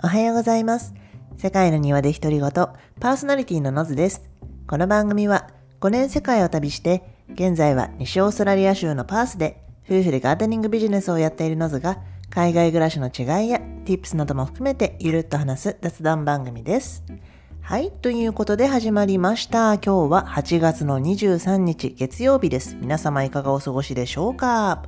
おはようございます。世界の庭で独り言、パーソナリティのノズです。この番組は5年世界を旅して、現在は西オーストラリア州のパースで夫婦でガーデニングビジネスをやっているノズが、海外暮らしの違いや tips なども含めてゆるっと話す雑談番組です。はい。ということで始まりました。今日は8月の23日月曜日です。皆様いかがお過ごしでしょうか？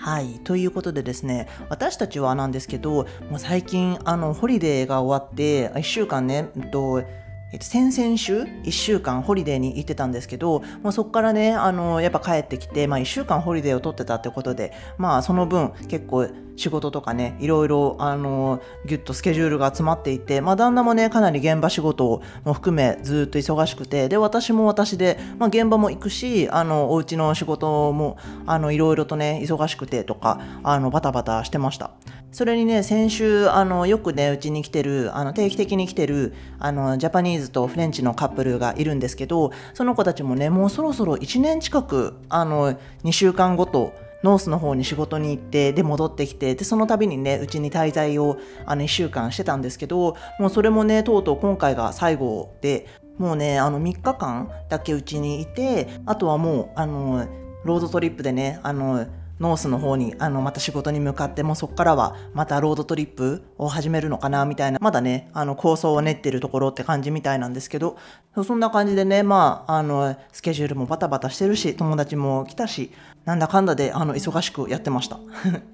はい。ということでですね、私たちはなんですけど、もう最近、あの、ホリデーが終わって、1週間ね、えっと、えっと、先々週？1週間ホリデーに行ってたんですけど、もうそこからね、あの、やっぱ帰ってきて、まあ1週間ホリデーを取ってたってことで、まあその分結構仕事とかね、いろいろ、あの、ぎゅっとスケジュールが詰まっていて、まあ旦那もね、かなり現場仕事も含めずっと忙しくて、で、私も私で、まあ現場も行くし、あの、お家の仕事も、あの、いろいろとね、忙しくてとか、あの、バタバタしてました。それにね、先週、あの、よくね、うちに来てる、あの、定期的に来てる、あの、ジャパニーズとフレンチのカップルがいるんですけど、その子たちもね、もうそろそろ1年近く、あの、2週間ごと、ノースの方に仕事に行って、で、戻ってきて、で、その度にね、うちに滞在を、あの、1週間してたんですけど、もうそれもね、とうとう今回が最後で、もうね、あの、3日間だけうちにいて、あとはもう、あの、road trip でね、あの、ノースの方にあのまた仕事に向かってもそこからはまた road trip を始めるのかなみたいなまだねあの構想を練ってるところって感じみたいなんですけどそんな感じでねまああのスケジュールもバタバタしてるし友達も来たしなんだかんだであの忙しくやってました。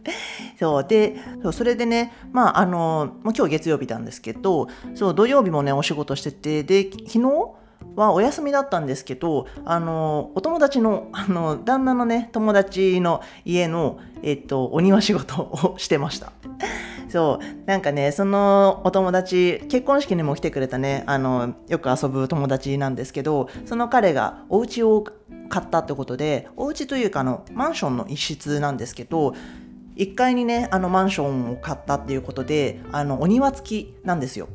そうでそうそれでねまああのもう今日月曜日なんですけどそう土曜日もねお仕事しててで昨日はお休みだったんですけど、あの、お友達の、あの、旦那のね、友達の家の、えっと、お庭仕事をしてました。そう、なんかね、そのお友達、結婚式にも来てくれたね、あの、よく遊ぶ友達なんですけど、その彼がお家を買ったってことで、お家というか、あの、マンションの一室なんですけど、1階にね、あのマンションを買ったっていうことで、あの、お庭付きなんですよ。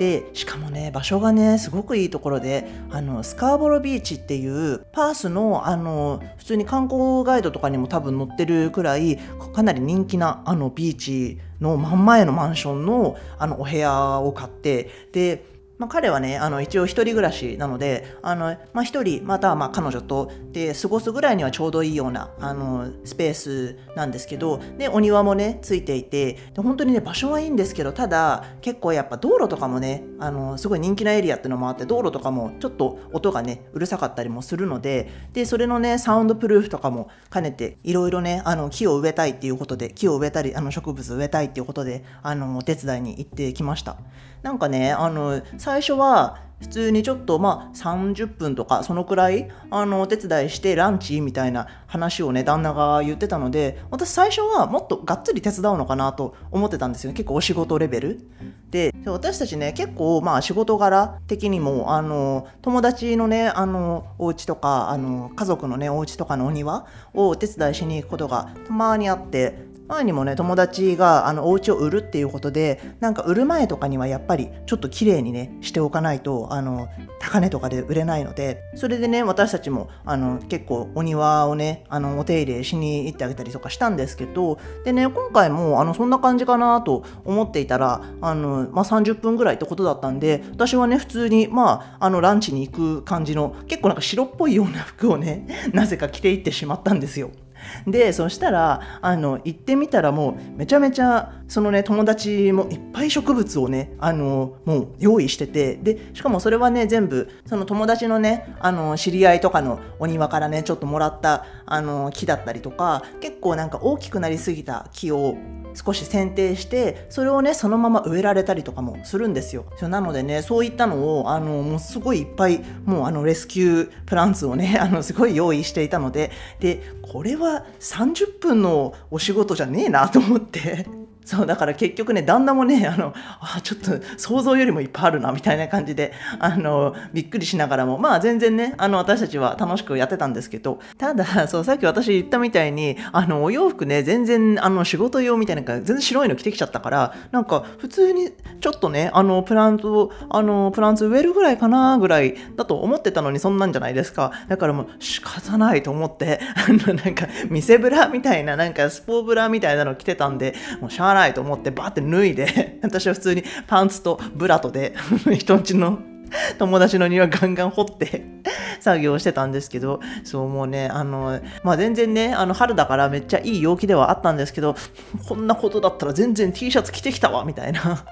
でしかもね場所がねすごくいいところであのスカーボロビーチっていうパースのあの普通に観光ガイドとかにも多分載ってるくらいかなり人気なあのビーチの真ん前のマンションのあのお部屋を買ってでまあ、彼はね、あの一応一人暮らしなので、あのまあ、一人、またはまあ彼女と。で過ごすぐらいにはちょうどいいようなあのスペースなんですけど、で、お庭もね、ついていて、で本当にね、場所はいいんですけど、ただ、結構やっぱ道路とかもね、あのすごい人気なエリアっていうのもあって、道路とかもちょっと音がね、うるさかったりもするので、で、それのね、サウンドプルーフとかも兼ねて、いろいろね、あの木を植えたいっていうことで、木を植えたり、あの植物植えたいっていうことで、あのお手伝いに行ってきました。なんかね、あの、最初は普通にちょっとまあ30分とかそのくらいあのお手伝いしてランチみたいな話をね旦那が言ってたので私最初はもっとがっつり手伝うのかなと思ってたんですよ結構お仕事レベル。で私たちね結構まあ仕事柄的にもあの友達のねあのお家とかあの家族のねお家とかのお庭をお手伝いしに行くことがたまにあって前にもね友達があのお家を売るっていうことでなんか売る前とかにはやっぱりちょっと綺麗にねしておかないとあの高値とかで売れないのでそれでね私たちもあの結構お庭をねあのお手入れしに行ってあげたりとかしたんですけどでね今回もあのそんな感じかなと思っていたらあの、まあ、30分ぐらいってことだったんで私はね普通にまああのランチに行く感じの結構なんか白っぽいような服をねなぜか着ていってしまったんですよ。でそしたらあの行ってみたらもうめちゃめちゃそのね友達もいっぱい植物をねあのもう用意しててでしかもそれはね全部その友達のねあの知り合いとかのお庭からねちょっともらったあの木だったりとか結構なんか大きくなりすぎた木を少し剪定してそれをねそのまま植えられたりとかもするんですよ。なのでねそういったのをあのもうすごいいっぱいもうあのレスキュープランツをね あのすごい用意していたのででこれは30分のお仕事じゃねえなと思って。そう、だから結局ね、旦那もね、あの、あ、ちょっと想像よりもいっぱいあるな、みたいな感じで、あの、びっくりしながらも、まあ全然ね、あの、私たちは楽しくやってたんですけど、ただ、そう、さっき私言ったみたいに、あの、お洋服ね、全然、あの、仕事用みたいな、全然白いの着てきちゃったから、なんか、普通に、ちょっとね、あの、プラント、あの、プランツ植えるぐらいかな、ぐらいだと思ってたのに、そんなんじゃないですか。だからもう、仕方ないと思って、あの、なんか、見せブラみたいな、なんか、スポーブラみたいなの着てたんで、もう、しゃあないないと思ってバーって脱いで 私は普通にパンツとブラトで 人んちの友達の庭ガンガン掘って 作業してたんですけど、そうもうね、あの、まあ全然ね、あの春だからめっちゃいい陽気ではあったんですけど、こんなことだったら全然 T シャツ着てきたわ、みたいな。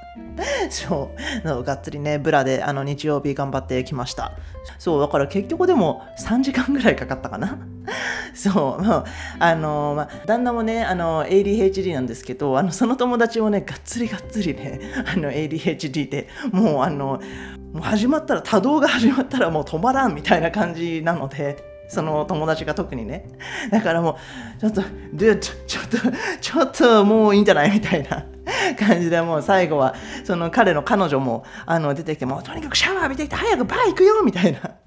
そう、がっつりね、ブラであの日曜日頑張ってきました。そう、だから結局でも3時間ぐらいかかったかな。そう、あの、まあ、旦那もね、あの、ADHD なんですけど、あの、その友達もね、がっつりがっつりね、あの、ADHD で、もう、あの、もう始まったら、多動が始まったらもう止まらんみたいな感じなので、その友達が特にね。だからもう、ちょっと、dude、ちょっと、ちょっともういいんじゃないみたいな感じでもう最後は、その彼の彼女もあの出てきて、もうとにかくシャワー浴びてきて早くバー行くよみたいな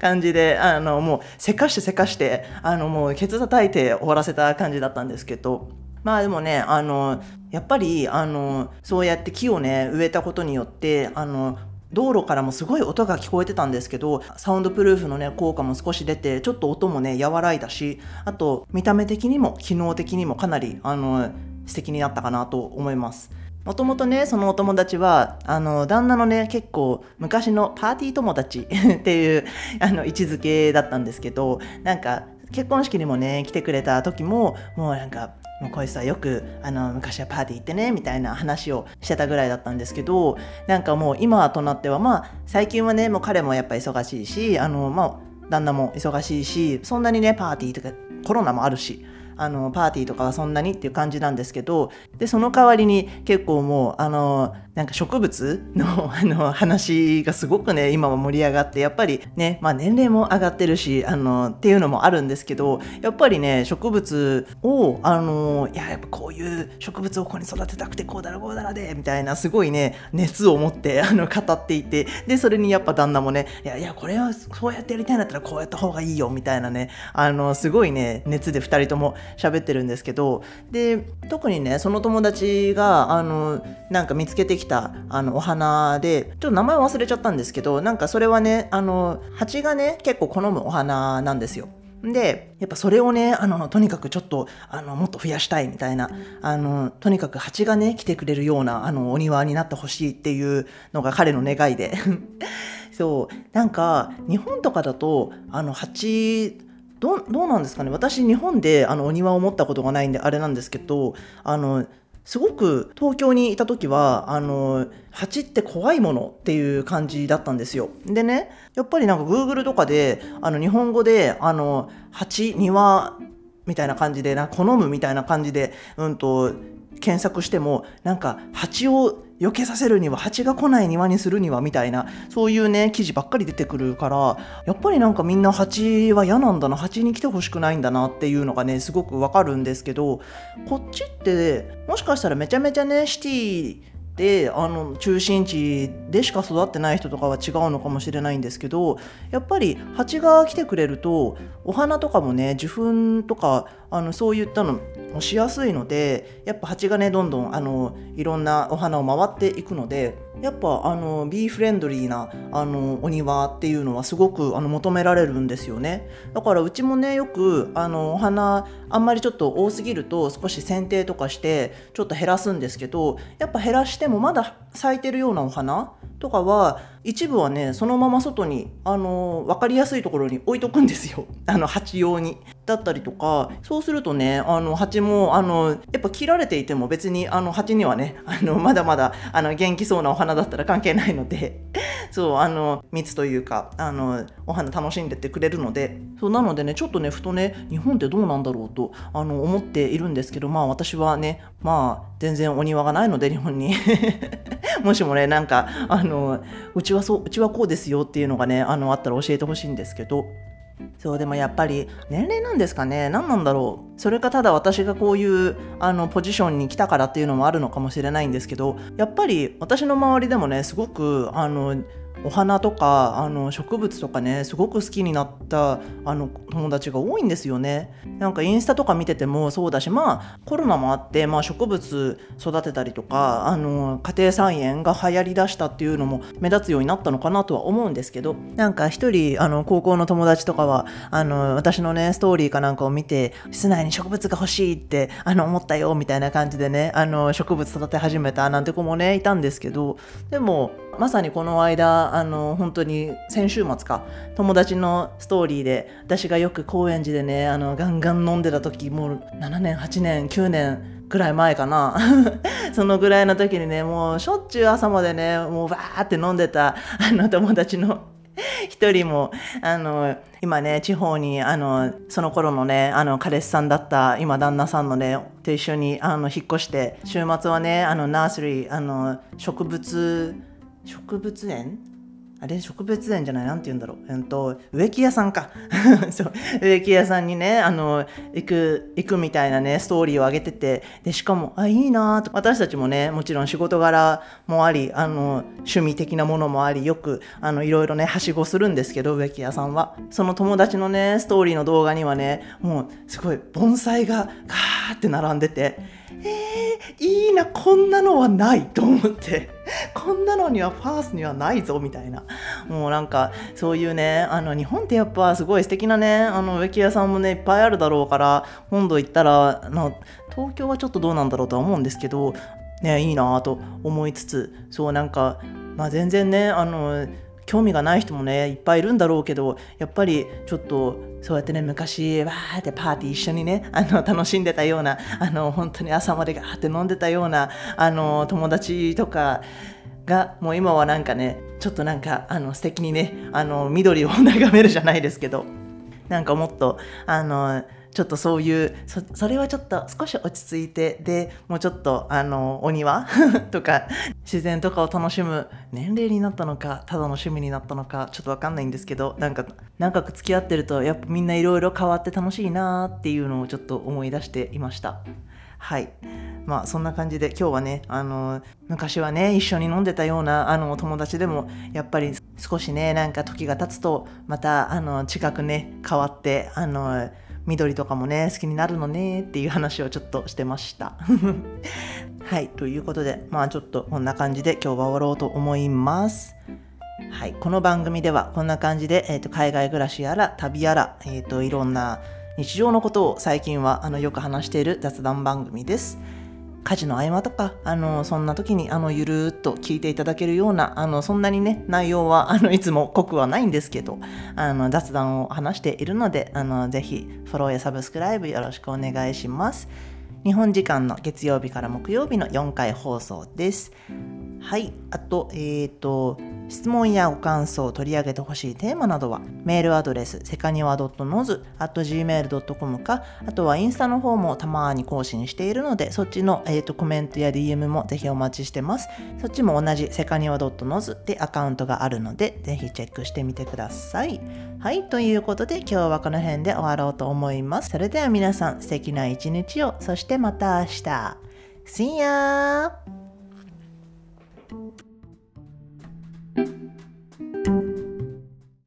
感じで、あのもうせかしてせかして、あのもうケツ叩いて終わらせた感じだったんですけど、まあでもね、あの、やっぱり、あの、そうやって木をね、植えたことによって、あの、道路からもすごい音が聞こえてたんですけどサウンドプルーフのね効果も少し出てちょっと音もね和らいだしあと見た目的にも機能的にもかなりあの素敵になったかなと思います。もともとねそのお友達はあの旦那のね結構昔のパーティー友達 っていうあの位置づけだったんですけどなんか結婚式にもね来てくれた時ももうなんかもうこいつはよくあの昔はパーティー行ってねみたいな話をしてたぐらいだったんですけどなんかもう今となってはまあ最近はねもう彼もやっぱ忙しいしあのまあ旦那も忙しいしそんなにねパーティーとかコロナもあるしあのパーティーとかはそんなにっていう感じなんですけどでその代わりに結構もうあのなんか植物の あの話がすごくね今は盛り上がってやっぱりね、まあ、年齢も上がってるしあのっていうのもあるんですけどやっぱりね植物をあのいややっぱこういう植物をここに育てたくてこうだらこうだらでみたいなすごいね熱を持ってあの語っていてでそれにやっぱ旦那もねいやいやこれはそうやってやりたいんだったらこうやった方がいいよみたいなねあのすごいね熱で2人とも喋ってるんですけどで特にねその友達があのなんか見つけてきたあのお花でちょっと名前忘れちゃったんですけどなんかそれはねあの蜂がね結構好むお花なんですよ。でやっぱそれをねあのとにかくちょっとあのもっと増やしたいみたいなあのとにかく蜂がね来てくれるようなあのお庭になってほしいっていうのが彼の願いで。そう。なんか日本とかだとあの蜂どうなんですかね。私日本であのお庭を持ったことがないんであれなんですけどあのすごく東京にいた時はあの蜂って怖いものっていう感じだったんですよ。でねやっぱりなんか Google とかであの日本語であの蜂庭みたいな感じでな好むみたいな感じで、うんと検索してもなんか蜂を避けさせるには蜂が来ない庭にするにはみたいなそういうね記事ばっかり出てくるからやっぱりなんかみんな蜂は嫌なんだな蜂に来てほしくないんだなっていうのがねすごくわかるんですけどこっちってもしかしたらめちゃめちゃねシティであの中心地でしか育ってない人とかは違うのかもしれないんですけどやっぱり蜂が来てくれるとお花とかもね受粉とかあのそういったのもしやすいのでやっぱ蜂がねどんどんあのいろんなお花を回っていくのでやっぱあのビーフレンドリーなあのお庭っていうのはすごくあの求められるんですよね。だからうちもねよくあのお花あんまりちょっと多すぎると少し剪定とかしてちょっと減らすんですけどやっぱ減らしてもまだ咲いてるようなお花とかは一部はねそのまま外にあの分かりやすいところに置いとくんですよ。あの鉢用に。だったりとかそうするとねあの蜂もあのやっぱ切られていても別にあの蜂にはねあのまだまだあの元気そうなお花だったら関係ないので。そうあの蜜というかあのお花楽しんでってくれるので。そうなのでねちょっとねふとね日本ってどうなんだろうとあの思っているんですけどまあ私はねまあ全然お庭がないので日本に。もしもねなんかあのうちはそううちはこうですよっていうのがねあのあったら教えてほしいんですけど。そうでもやっぱり年齢なんですかね何なんだろう。それかただ私がこういうあのポジションに来たからっていうのもあるのかもしれないんですけどやっぱり私の周りでもねすごくあのお花とかあの植物とかねすごく好きになったあの友達が多いんですよね。なんかインスタとか見ててもそうだしまあコロナもあって、まあ、植物育てたりとかあの家庭菜園が流行りだしたっていうのも目立つようになったのかなとは思うんですけどなんか一人あの高校の友達とかはあの私のねストーリーかなんかを見て室内に植物が欲しいってあの思ったよみたいな感じでねあの植物育て始めたなんて子もねいたんですけどでもまさにこの間あの本当に先週末か友達のストーリーで私がよく高円寺でねあのガンガン飲んでた時もう7年8年9年ぐらい前かな。そのぐらいの時にねもうしょっちゅう朝までねもうバーって飲んでたあの友達の。一人もあの今ね地方にあのその頃のねあの彼氏さんだった今旦那さんのねと一緒にあの引っ越して週末はねあのナースリーあの植物植物園あれ植物園じゃない、なんて言うんだろう。えっと、植木屋さんか。そう、植木屋さんにね、あの、行く、行くみたいなね、ストーリーを上げてて、で、しかも、あ、いいなと。私たちもね、もちろん仕事柄もあり、あの、趣味的なものもあり、よく、あの、いろいろね、はしごするんですけど、植木屋さんは。その友達のね、ストーリーの動画にはね、もう、すごい、盆栽が、ガーって並んでて、えー、いいな、こんなのはないと思って、こんなのにはファースにはないぞ、みたいな。もうなんか、そういうね、あの、日本ってやっぱすごい素敵なね、あの、植木屋さんもね、いっぱいあるだろうから、今度行ったら、の東京はちょっとどうなんだろうとは思うんですけど、ね、いいなと思いつつ、そうなんか、まあ全然ね、あの、興味がない人もねいっぱいいるんだろうけどやっぱりちょっとそうやってね昔わーってパーティー一緒にねあの楽しんでたようなあの本当に朝までガーって飲んでたようなあの友達とかがもう今はなんかねちょっとなんかあの素敵にねあの緑を眺めるじゃないですけどなんかもっとあのちょっとそういうそれはちょっと少し落ち着いてでもうちょっとあのお庭 とか自然とかを楽しむ年齢になったのかただの趣味になったのかちょっと分かんないんですけどなんか長く付き合ってるとやっぱみんないろいろ変わって楽しいなっていうのをちょっと思い出していました。はい。まあそんな感じで今日はねあの昔はね一緒に飲んでたようなあの友達でもやっぱり少しねなんか時が経つとまたあの近くね変わってあの緑とかもね好きになるのねっていう話をちょっとしてました はいということでまあちょっとこんな感じで今日は終わろうと思いますはい、この番組ではこんな感じで、えーと、海外暮らしやら旅やら、えーといろんな日常のことを最近はあのよく話している雑談番組です。家事の合間とか、あの、そんな時に、あの、ゆるーっと聞いていただけるような、あの、そんなにね、内容は、あの、いつも濃くはないんですけど、あの、雑談を話しているので、あの、ぜひ、フォローやサブスクライブよろしくお願いします。日本時間の月曜日から木曜日の4回放送です。はい。あと、えっ、ー、と、質問やご感想、取り上げてほしいテーマなどは、メールアドレス、セカニワ .noz.gmail.com か、あとはインスタの方もたまに更新しているので、そっちの、えーと、コメントや DM もぜひお待ちしてます。そっちも同じセカニワ .noz でアカウントがあるので、ぜひチェックしてみてください。はい。ということで、今日はこの辺で終わろうと思います。それでは皆さん、素敵な一日を、そしてまた明日。See ya!